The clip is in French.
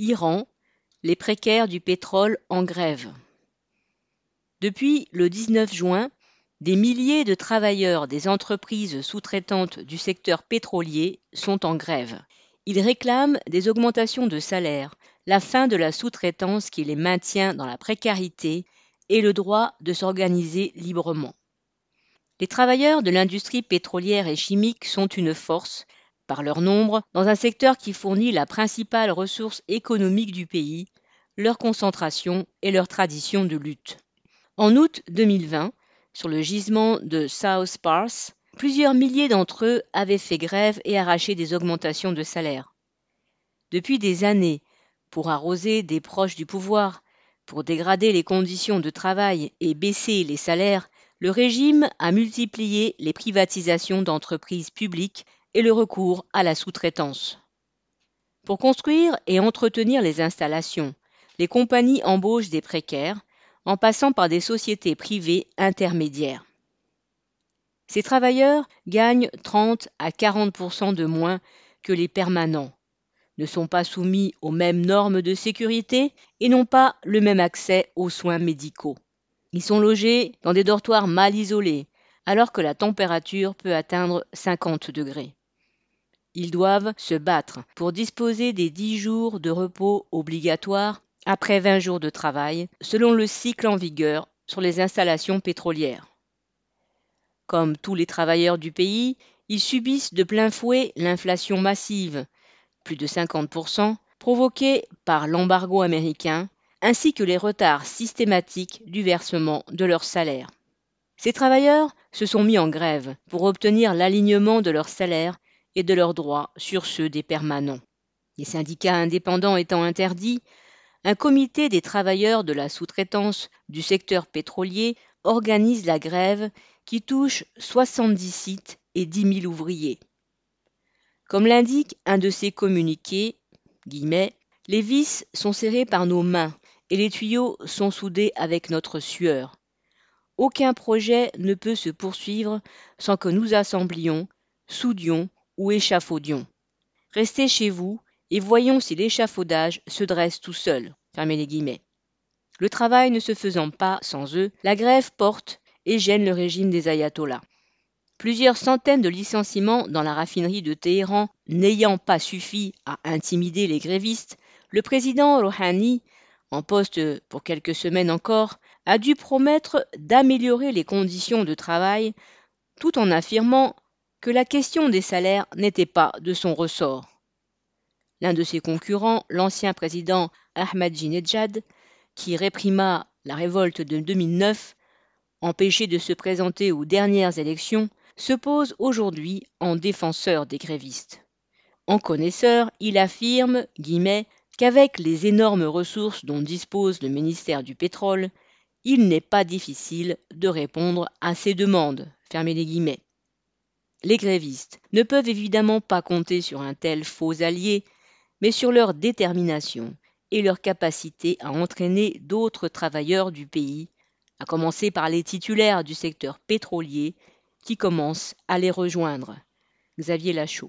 Iran, les précaires du pétrole en grève. Depuis le 19 juin, des milliers de travailleurs des entreprises sous-traitantes du secteur pétrolier sont en grève. Ils réclament des augmentations de salaire, la fin de la sous-traitance qui les maintient dans la précarité et le droit de s'organiser librement. Les travailleurs de l'industrie pétrolière et chimique sont une force par leur nombre, dans un secteur qui fournit la principale ressource économique du pays, leur concentration et leur tradition de lutte. En août 2020, sur le gisement de South Pars, plusieurs milliers d'entre eux avaient fait grève et arraché des augmentations de salaire. Depuis des années, pour arroser des proches du pouvoir, pour dégrader les conditions de travail et baisser les salaires, le régime a multiplié les privatisations d'entreprises publiques et le recours à la sous-traitance. Pour construire et entretenir les installations, les compagnies embauchent des précaires en passant par des sociétés privées intermédiaires. Ces travailleurs gagnent 30 à 40% de moins que les permanents, ne sont pas soumis aux mêmes normes de sécurité et n'ont pas le même accès aux soins médicaux. Ils sont logés dans des dortoirs mal isolés, alors que la température peut atteindre 50 degrés. Ils doivent se battre pour disposer des 10 jours de repos obligatoires après 20 jours de travail, selon le cycle en vigueur sur les installations pétrolières. Comme tous les travailleurs du pays, ils subissent de plein fouet l'inflation massive, plus de 50%, provoquée par l'embargo américain, ainsi que les retards systématiques du versement de leur salaire. Ces travailleurs se sont mis en grève pour obtenir l'alignement de leur salaire et de leurs droits sur ceux des permanents. Les syndicats indépendants étant interdits, un comité des travailleurs de la sous-traitance du secteur pétrolier organise la grève qui touche 70 sites et 10 000 ouvriers. Comme l'indique un de ces communiqués, les vis sont serrés par nos mains et les tuyaux sont soudés avec notre sueur. Aucun projet ne peut se poursuivre sans que nous assemblions, soudions ou échafaudions. Restez chez vous et voyons si l'échafaudage se dresse tout seul. Fermez les guillemets. Le travail ne se faisant pas sans eux, la grève porte et gêne le régime des ayatollahs. Plusieurs centaines de licenciements dans la raffinerie de Téhéran n'ayant pas suffi à intimider les grévistes, le président Rouhani, en poste pour quelques semaines encore, a dû promettre d'améliorer les conditions de travail tout en affirmant que la question des salaires n'était pas de son ressort. L'un de ses concurrents, l'ancien président Ahmadinejad, qui réprima la révolte de 2009, empêché de se présenter aux dernières élections, se pose aujourd'hui en défenseur des grévistes. En connaisseur, il affirme, qu'avec les énormes ressources dont dispose le ministère du pétrole, il n'est pas difficile de répondre à ces demandes. Fermez les guillemets. Les grévistes ne peuvent évidemment pas compter sur un tel faux allié, mais sur leur détermination et leur capacité à entraîner d'autres travailleurs du pays, à commencer par les titulaires du secteur pétrolier qui commencent à les rejoindre. Xavier Lachaud.